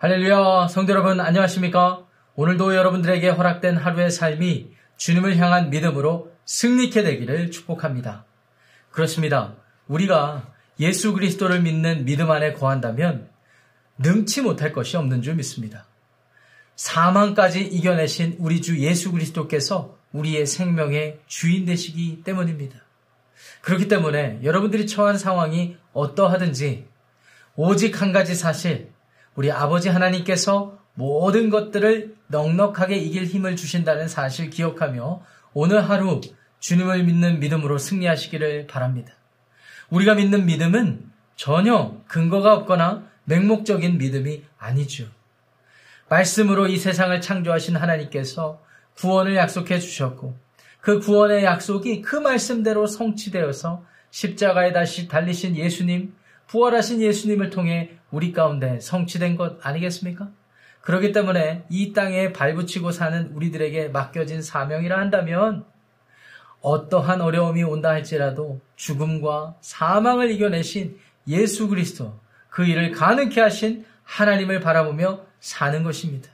할렐루야, 성도 여러분 안녕하십니까? 오늘도 여러분들에게 허락된 하루의 삶이 주님을 향한 믿음으로 승리케 되기를 축복합니다. 그렇습니다. 우리가 예수 그리스도를 믿는 믿음 안에 거한다면 능치 못할 것이 없는 줄 믿습니다. 사망까지 이겨내신 우리 주 예수 그리스도께서 우리의 생명의 주인 되시기 때문입니다. 그렇기 때문에 여러분들이 처한 상황이 어떠하든지 오직 한 가지 사실, 우리 아버지 하나님께서 모든 것들을 넉넉하게 이길 힘을 주신다는 사실 기억하며 오늘 하루 주님을 믿는 믿음으로 승리하시기를 바랍니다. 우리가 믿는 믿음은 전혀 근거가 없거나 맹목적인 믿음이 아니죠. 말씀으로 이 세상을 창조하신 하나님께서 구원을 약속해 주셨고 그 구원의 약속이 그 말씀대로 성취되어서 십자가에 다시 달리신 예수님, 부활하신 예수님을 통해 우리 가운데 성취된 것 아니겠습니까? 그렇기 때문에 이 땅에 발붙이고 사는 우리들에게 맡겨진 사명이라 한다면 어떠한 어려움이 온다 할지라도 죽음과 사망을 이겨내신 예수 그리스도 그 일을 가능케 하신 하나님을 바라보며 사는 것입니다.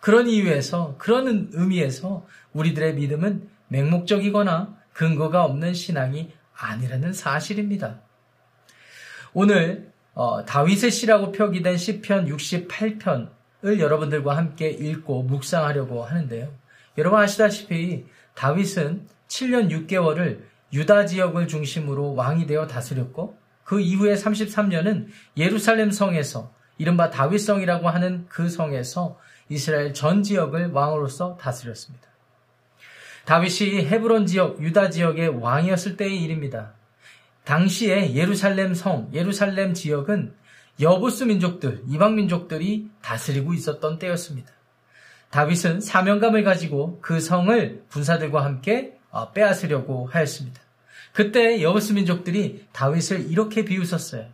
그런 이유에서 그런 의미에서 우리들의 믿음은 맹목적이거나 근거가 없는 신앙이 아니라는 사실입니다. 오늘 어, 다윗의 시라고 표기된 시편 68편을 여러분들과 함께 읽고 묵상하려고 하는데요. 여러분 아시다시피 다윗은 7년 6개월을 유다 지역을 중심으로 왕이 되어 다스렸고 그 이후에 33년은 예루살렘 성에서 이른바 다윗성이라고 하는 그 성에서 이스라엘 전 지역을 왕으로서 다스렸습니다. 다윗이 헤브론 지역, 유다 지역의 왕이었을 때의 일입니다. 당시에 예루살렘 성, 예루살렘 지역은 여부스 민족들, 이방 민족들이 다스리고 있었던 때였습니다. 다윗은 사명감을 가지고 그 성을 군사들과 함께 어, 빼앗으려고 하였습니다. 그때 여부스 민족들이 다윗을 이렇게 비웃었어요.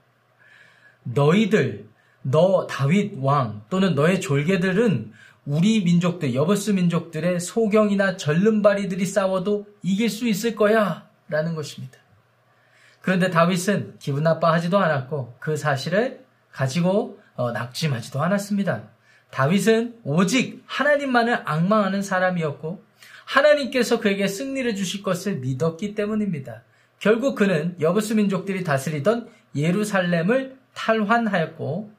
너희들, 너 다윗 왕 또는 너의 졸개들은 우리 민족들, 여부스 민족들의 소경이나 절름발이들이 싸워도 이길 수 있을 거야. 라는 것입니다. 그런데 다윗은 기분 나빠하지도 않았고 그 사실을 가지고 어, 낙심하지도 않았습니다. 다윗은 오직 하나님만을 악망하는 사람이었고 하나님께서 그에게 승리를 주실 것을 믿었기 때문입니다. 결국 그는 여부스 민족들이 다스리던 예루살렘을 탈환하였고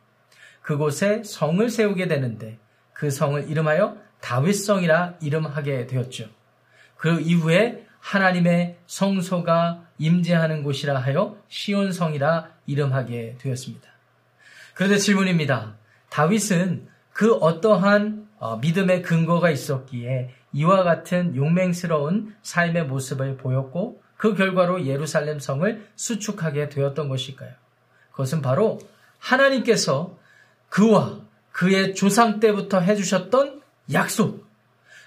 그곳에 성을 세우게 되는데 그 성을 이름하여 다윗성이라 이름하게 되었죠. 그 이후에 하나님의 성소가 임재하는 곳이라 하여 시온성이라 이름하게 되었습니다. 그런데 질문입니다. 다윗은 그 어떠한 어, 믿음의 근거가 있었기에 이와 같은 용맹스러운 삶의 모습을 보였고 그 결과로 예루살렘 성을 수축하게 되었던 것일까요? 그것은 바로 하나님께서 그와 그의 조상 때부터 해주셨던 약속,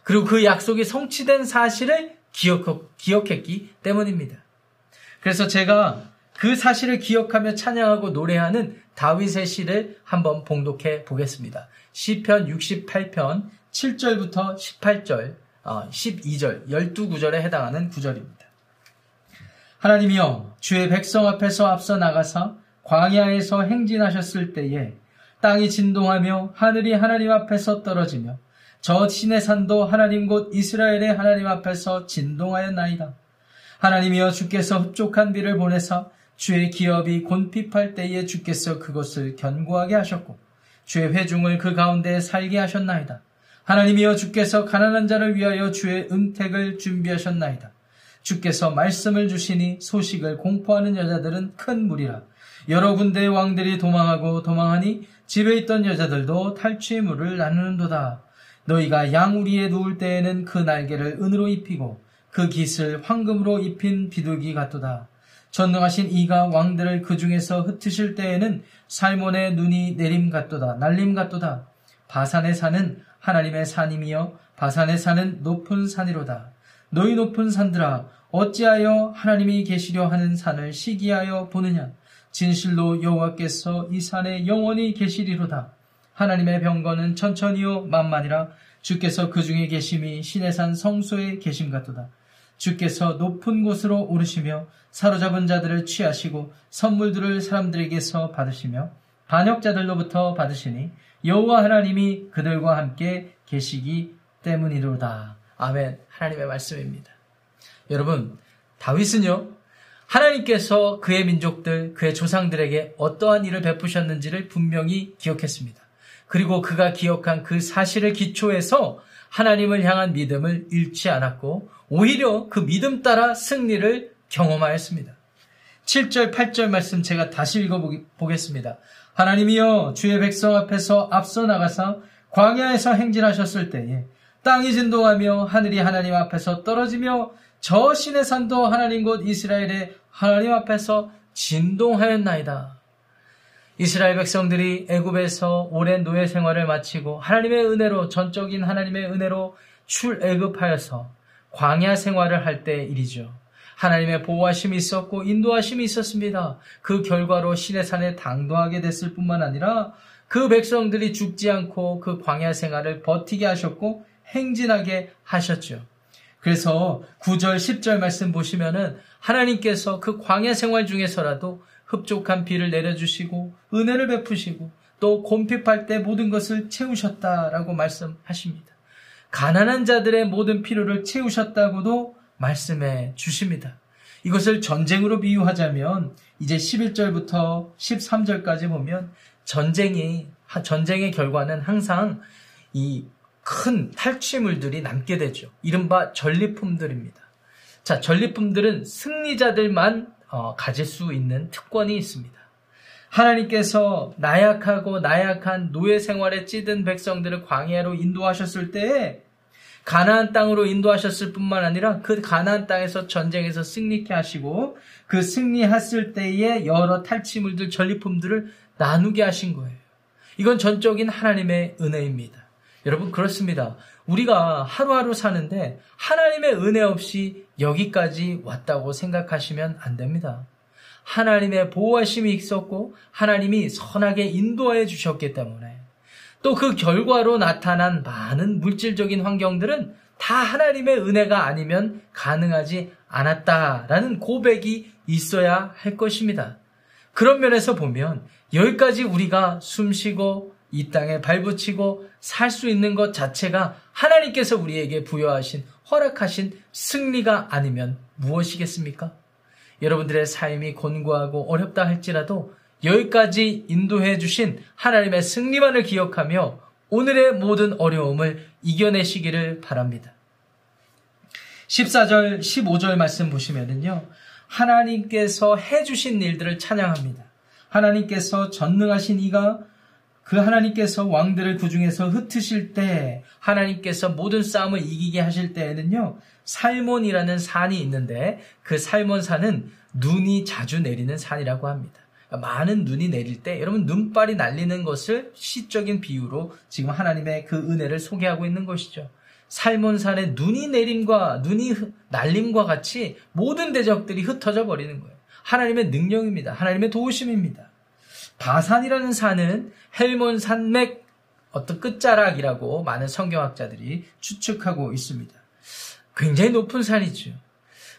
그리고 그 약속이 성취된 사실을 기억, 기억했기 때문입니다. 그래서 제가 그 사실을 기억하며 찬양하고 노래하는 다윗의 시를 한번 봉독해 보겠습니다. 시편 68편 7절부터 18절, 12절, 12구절에 해당하는 구절입니다. 하나님이여 주의 백성 앞에서 앞서 나가사 광야에서 행진하셨을 때에 땅이 진동하며 하늘이 하나님 앞에서 떨어지며 저 신의 산도 하나님 곧 이스라엘의 하나님 앞에서 진동하였나이다. 하나님이여 주께서 흡족한 비를 보내사 주의 기업이 곤핍할 때에 주께서 그것을 견고하게 하셨고 주의 회중을 그 가운데 살게 하셨나이다. 하나님이여 주께서 가난한 자를 위하여 주의 은택을 준비하셨나이다. 주께서 말씀을 주시니 소식을 공포하는 여자들은 큰 무리라. 여러 군데의 왕들이 도망하고 도망하니 집에 있던 여자들도 탈취물을 나누는도다. 너희가 양우리에 누울 때에는 그 날개를 은으로 입히고 그 깃을 황금으로 입힌 비둘기 같도다. 전능하신 이가 왕들을 그 중에서 흩으실 때에는 살몬의 눈이 내림 같도다. 날림 같도다. 바산의 산은 하나님의 산임이여 바산의 산은 높은 산이로다. 너희 높은 산들아 어찌하여 하나님이 계시려 하는 산을 시기하여 보느냐. 진실로 여호와께서 이 산에 영원히 계시리로다. 하나님의 병거는 천천히요 만만이라 주께서 그 중에 계심이 신의 산 성소에 계심 같도다. 주께서 높은 곳으로 오르시며 사로잡은 자들을 취하시고 선물들을 사람들에게서 받으시며 반역자들로부터 받으시니 여호와 하나님이 그들과 함께 계시기 때문이로다. 아멘. 하나님의 말씀입니다. 여러분, 다윗은요, 하나님께서 그의 민족들, 그의 조상들에게 어떠한 일을 베푸셨는지를 분명히 기억했습니다. 그리고 그가 기억한 그 사실을 기초해서 하나님을 향한 믿음을 잃지 않았고, 오히려 그 믿음 따라 승리를 경험하였습니다. 7절, 8절 말씀 제가 다시 읽어보겠습니다. 하나님이여 주의 백성 앞에서 앞서 나가사 광야에서 행진하셨을 때에 땅이 진동하며 하늘이 하나님 앞에서 떨어지며 저 신의 산도 하나님 곧 이스라엘의 하나님 앞에서 진동하였나이다. 이스라엘 백성들이 애굽에서 오랜 노예 생활을 마치고 하나님의 은혜로 전적인 하나님의 은혜로 출애굽하여서 광야 생활을 할 때 일이죠. 하나님의 보호하심이 있었고 인도하심이 있었습니다. 그 결과로 신의 산에 당도하게 됐을 뿐만 아니라 그 백성들이 죽지 않고 그 광야 생활을 버티게 하셨고 행진하게 하셨죠. 그래서 9절, 10절 말씀 보시면은 하나님께서 그 광야 생활 중에서라도 흡족한 비를 내려주시고 은혜를 베푸시고 또 곰핍할 때 모든 것을 채우셨다라고 말씀하십니다. 가난한 자들의 모든 필요를 채우셨다고도 말씀해 주십니다. 이것을 전쟁으로 비유하자면 이제 11절부터 13절까지 보면 전쟁이 전쟁의 결과는 항상 이 큰 탈취물들이 남게 되죠. 이른바 전리품들입니다. 자, 전리품들은 승리자들만 어, 가질 수 있는 특권이 있습니다. 하나님께서 나약하고 나약한 노예 생활에 찌든 백성들을 광야로 인도하셨을 때에 가나안 땅으로 인도하셨을 뿐만 아니라 그 가나안 땅에서 전쟁에서 승리케 하시고 그 승리했을 때에 여러 탈취물들 전리품들을 나누게 하신 거예요. 이건 전적인 하나님의 은혜입니다. 여러분 그렇습니다. 우리가 하루하루 사는데 하나님의 은혜 없이 여기까지 왔다고 생각하시면 안 됩니다. 하나님의 보호하심이 있었고 하나님이 선하게 인도해 주셨기 때문에 또 그 결과로 나타난 많은 물질적인 환경들은 다 하나님의 은혜가 아니면 가능하지 않았다라는 고백이 있어야 할 것입니다. 그런 면에서 보면 여기까지 우리가 숨 쉬고 이 땅에 발붙이고 살 수 있는 것 자체가 하나님께서 우리에게 부여하신 허락하신 승리가 아니면 무엇이겠습니까? 여러분들의 삶이 곤고하고 어렵다 할지라도 여기까지 인도해 주신 하나님의 승리만을 기억하며 오늘의 모든 어려움을 이겨내시기를 바랍니다. 14절, 15절 말씀 보시면은요. 하나님께서 해주신 일들을 찬양합니다. 하나님께서 전능하신 이가 그 하나님께서 왕들을 그 중에서 흩으실 때 하나님께서 모든 싸움을 이기게 하실 때에는요. 살몬이라는 산이 있는데 그 살몬 산은 눈이 자주 내리는 산이라고 합니다. 많은 눈이 내릴 때 여러분 눈발이 날리는 것을 시적인 비유로 지금 하나님의 그 은혜를 소개하고 있는 것이죠. 살몬 산의 눈이 내림과 눈이 날림과 같이 모든 대적들이 흩어져 버리는 거예요. 하나님의 능력입니다. 하나님의 도우심입니다. 바산이라는 산은 헬몬 산맥 어떤 끝자락이라고 많은 성경학자들이 추측하고 있습니다. 굉장히 높은 산이죠.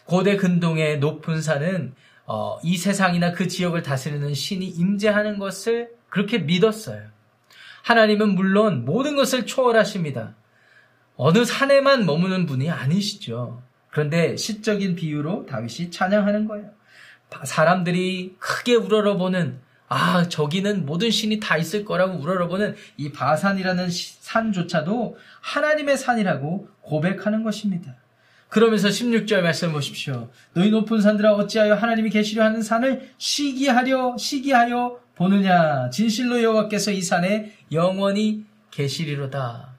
고대 근동의 높은 산은 어, 이 세상이나 그 지역을 다스리는 신이 임재하는 것을 그렇게 믿었어요. 하나님은 물론 모든 것을 초월하십니다. 어느 산에만 머무는 분이 아니시죠. 그런데 시적인 비유로 다윗이 찬양하는 거예요. 사람들이 크게 우러러보는 아 저기는 모든 신이 다 있을 거라고 우러러보는 이 바산이라는 산조차도 하나님의 산이라고 고백하는 것입니다. 그러면서 16절 말씀 보십시오. 너희 높은 산들아 어찌하여 하나님이 계시려 하는 산을 시기하려 시기하여 보느냐 진실로 여호와께서 이 산에 영원히 계시리로다.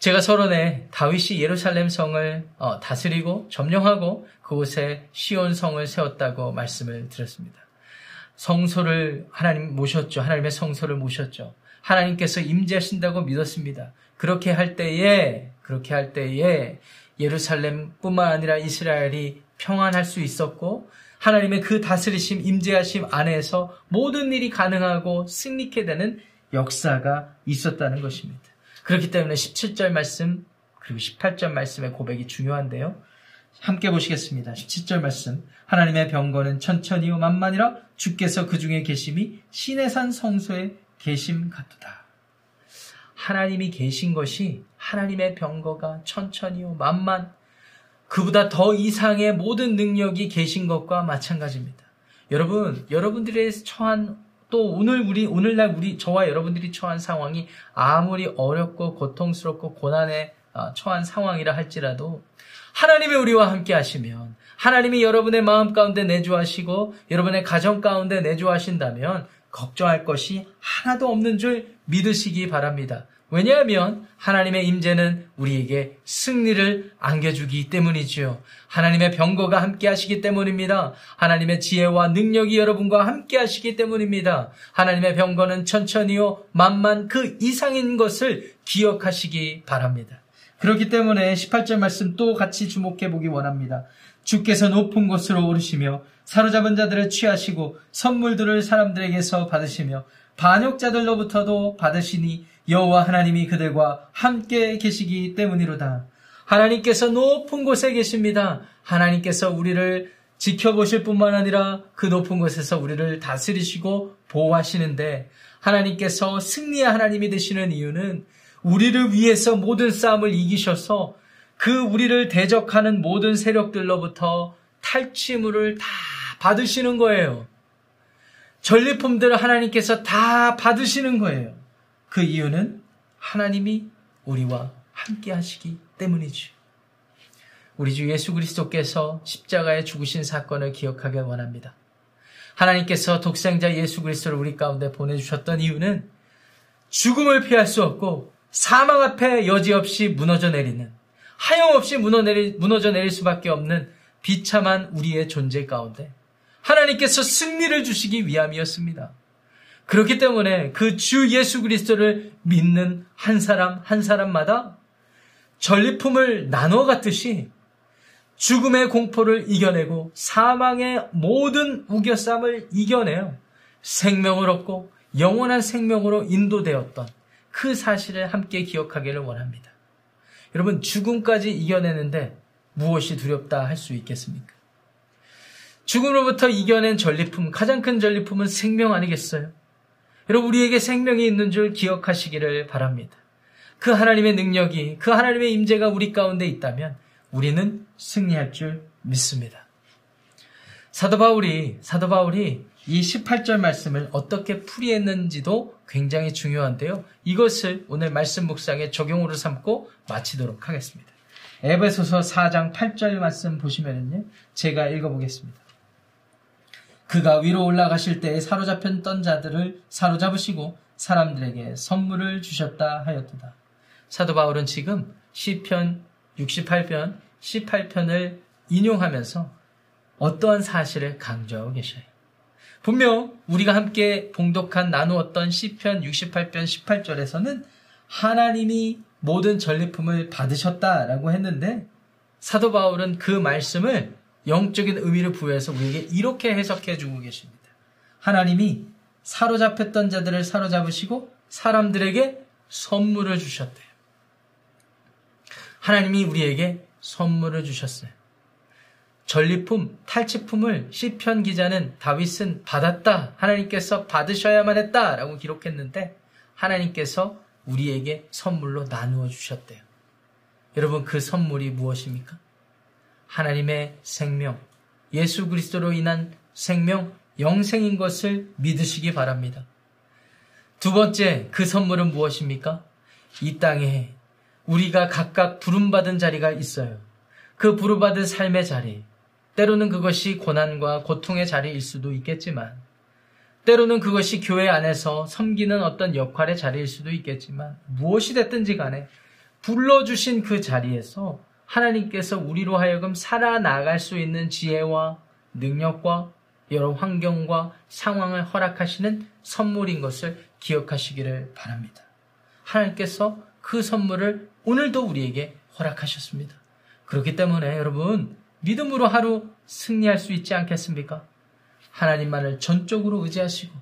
제가 서론에 다윗이 예루살렘 성을 어, 다스리고 점령하고 그곳에 시온 성을 세웠다고 말씀을 드렸습니다. 성소를 하나님 모셨죠. 하나님의 성소를 모셨죠. 하나님께서 임재하신다고 믿었습니다. 그렇게 할 때에 그렇게 할 때에 예루살렘뿐만 아니라 이스라엘이 평안할 수 있었고 하나님의 그 다스리심, 임재하심 안에서 모든 일이 가능하고 승리케 되는 역사가 있었다는 것입니다. 그렇기 때문에 17절 말씀 그리고 18절 말씀의 고백이 중요한데요. 함께 보시겠습니다. 17절 말씀. 하나님의 병거는 천천히요 만만이라 주께서 그 중에 계심이 시내산 성소에 계심 같도다. 하나님이 계신 것이 하나님의 병거가 천천히요 만만 그보다 더 이상의 모든 능력이 계신 것과 마찬가지입니다. 여러분, 여러분들의 처한 또 오늘 우리 오늘날 우리 저와 여러분들이 처한 상황이 아무리 어렵고 고통스럽고 고난에 어, 처한 상황이라 할지라도 하나님이 우리와 함께 하시면 하나님이 여러분의 마음 가운데 내주하시고 여러분의 가정 가운데 내주하신다면 걱정할 것이 하나도 없는 줄 믿으시기 바랍니다. 왜냐하면 하나님의 임재는 우리에게 승리를 안겨주기 때문이지요. 하나님의 병거가 함께 하시기 때문입니다. 하나님의 지혜와 능력이 여러분과 함께 하시기 때문입니다. 하나님의 병거는 천천히요 만만 그 이상인 것을 기억하시기 바랍니다. 그렇기 때문에 18절 말씀 또 같이 주목해 보기 원합니다. 주께서 높은 곳으로 오르시며 사로잡은 자들을 취하시고 선물들을 사람들에게서 받으시며 반역자들로부터도 받으시니 여호와 하나님이 그들과 함께 계시기 때문이로다. 하나님께서 높은 곳에 계십니다. 하나님께서 우리를 지켜보실 뿐만 아니라 그 높은 곳에서 우리를 다스리시고 보호하시는데 하나님께서 승리의 하나님이 되시는 이유는 우리를 위해서 모든 싸움을 이기셔서 그 우리를 대적하는 모든 세력들로부터 탈취물을 다 받으시는 거예요. 전리품들을 하나님께서 다 받으시는 거예요. 그 이유는 하나님이 우리와 함께 하시기 때문이죠. 우리 주 예수 그리스도께서 십자가에 죽으신 사건을 기억하길 원합니다. 하나님께서 독생자 예수 그리스도를 우리 가운데 보내주셨던 이유는 죽음을 피할 수 없고 사망 앞에 여지없이 무너져 내리는 하염없이 무너져 내릴 수밖에 없는 비참한 우리의 존재 가운데 하나님께서 승리를 주시기 위함이었습니다. 그렇기 때문에 그 주 예수 그리스도를 믿는 한 사람 한 사람마다 전리품을 나눠 갖듯이 죽음의 공포를 이겨내고 사망의 모든 우겨쌈을 이겨내어 생명을 얻고 영원한 생명으로 인도되었던 그 사실을 함께 기억하기를 원합니다. 여러분, 죽음까지 이겨내는데 무엇이 두렵다 할 수 있겠습니까? 죽음으로부터 이겨낸 전리품, 가장 큰 전리품은 생명 아니겠어요? 여러분, 우리에게 생명이 있는 줄 기억하시기를 바랍니다. 그 하나님의 능력이, 그 하나님의 임재가 우리 가운데 있다면 우리는 승리할 줄 믿습니다. 사도 바울이, 사도 바울이 이 18절 말씀을 어떻게 풀이했는지도 굉장히 중요한데요. 이것을 오늘 말씀 묵상에 적용으로 삼고 마치도록 하겠습니다. 에베소서 4장 8절 말씀 보시면은요. 제가 읽어보겠습니다. 그가 위로 올라가실 때에 사로잡혔던 자들을 사로잡으시고 사람들에게 선물을 주셨다 하였도다. 사도 바울은 지금 시편 68편 18편을 인용하면서 어떠한 사실을 강조하고 계셔요. 분명 우리가 함께 봉독한 나누었던 시편 68편 18절에서는 하나님이 모든 전리품을 받으셨다라고 했는데 사도 바울은 그 말씀을 영적인 의미를 부여해서 우리에게 이렇게 해석해 주고 계십니다. 하나님이 사로잡혔던 자들을 사로잡으시고 사람들에게 선물을 주셨대요. 하나님이 우리에게 선물을 주셨어요. 전리품, 탈취품을 시편 기자는 다윗은 받았다. 하나님께서 받으셔야만 했다 라고 기록했는데 하나님께서 우리에게 선물로 나누어 주셨대요. 여러분 그 선물이 무엇입니까? 하나님의 생명, 예수 그리스도로 인한 생명, 영생인 것을 믿으시기 바랍니다. 두 번째 그 선물은 무엇입니까? 이 땅에 우리가 각각 부름받은 자리가 있어요. 그 부름받은 삶의 자리, 때로는 그것이 고난과 고통의 자리일 수도 있겠지만, 때로는 그것이 교회 안에서 섬기는 어떤 역할의 자리일 수도 있겠지만, 무엇이 됐든지 간에 불러주신 그 자리에서 하나님께서 우리로 하여금 살아나갈 수 있는 지혜와 능력과 여러 환경과 상황을 허락하시는 선물인 것을 기억하시기를 바랍니다. 하나님께서 그 선물을 오늘도 우리에게 허락하셨습니다. 그렇기 때문에 여러분, 믿음으로 하루 승리할 수 있지 않겠습니까? 하나님만을 전적으로 의지하시고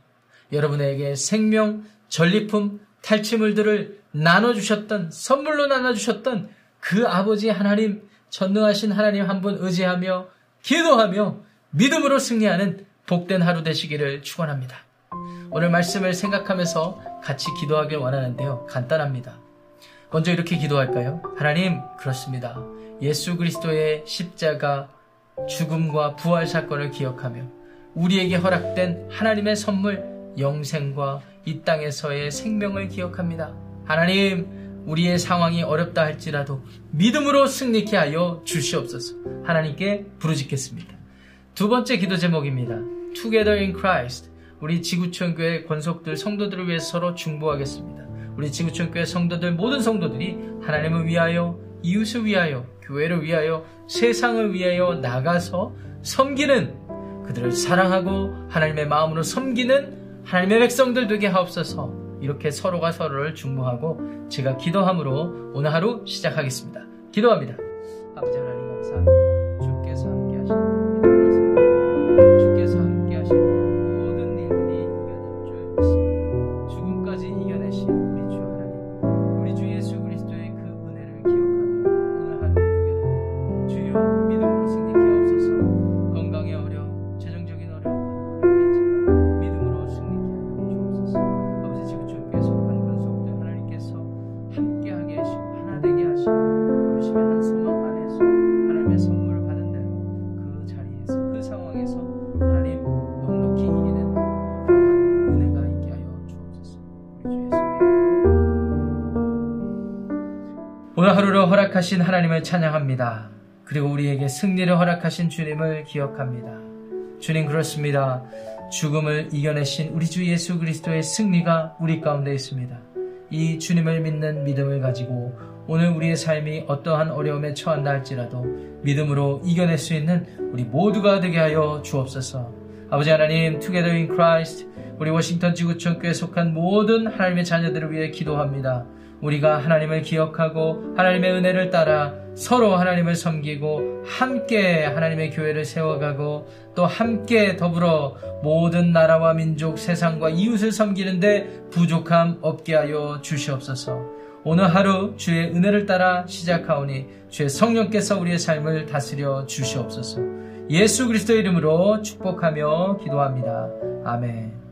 여러분에게 생명, 전리품, 탈취물들을 나눠주셨던, 선물로 나눠주셨던 그 아버지 하나님, 전능하신 하나님 한 분 의지하며 기도하며 믿음으로 승리하는 복된 하루 되시기를 축원합니다. 오늘 말씀을 생각하면서 같이 기도하길 원하는데요. 간단합니다. 먼저 이렇게 기도할까요? 하나님, 그렇습니다. 예수 그리스도의 십자가 죽음과 부활 사건을 기억하며 우리에게 허락된 하나님의 선물 영생과 이 땅에서의 생명을 기억합니다. 하나님, 우리의 상황이 어렵다 할지라도 믿음으로 승리케 하여 주시옵소서. 하나님께 부르짖겠습니다. 두 번째 기도 제목입니다. Together in Christ. 우리 지구촌 교회 권속들 성도들을 위해 서로 중보하겠습니다. 우리 지구촌 교회 성도들 모든 성도들이 하나님을 위하여 이웃을 위하여 교회를 위하여 세상을 위하여 나가서 섬기는 그들을 사랑하고 하나님의 마음으로 섬기는 하나님의 백성들 되게 하옵소서 이렇게 서로가 서로를 중보하고 제가 기도함으로 오늘 하루 시작하겠습니다. 기도합니다. 아버지 하나님 감사합니다. 오늘 하루를 허락하신 하나님을 찬양합니다. 그리고 우리에게 승리를 허락하신 주님을 기억합니다. 주님 그렇습니다. 죽음을 이겨내신 우리 주 예수 그리스도의 승리가 우리 가운데 있습니다. 이 주님을 믿는 믿음을 가지고 오늘 우리의 삶이 어떠한 어려움에 처한다 할지라도 믿음으로 이겨낼 수 있는 우리 모두가 되게 하여 주옵소서. 아버지 하나님, Together in Christ, 우리 워싱턴 지구촌 교회에 속한 모든 하나님의 자녀들을 위해 기도합니다. 우리가 하나님을 기억하고 하나님의 은혜를 따라 서로 하나님을 섬기고 함께 하나님의 교회를 세워가고 또 함께 더불어 모든 나라와 민족 세상과 이웃을 섬기는데 부족함 없게 하여 주시옵소서. 오늘 하루 주의 은혜를 따라 시작하오니 주의 성령께서 우리의 삶을 다스려 주시옵소서. 예수 그리스도 이름으로 축복하며 기도합니다. 아멘.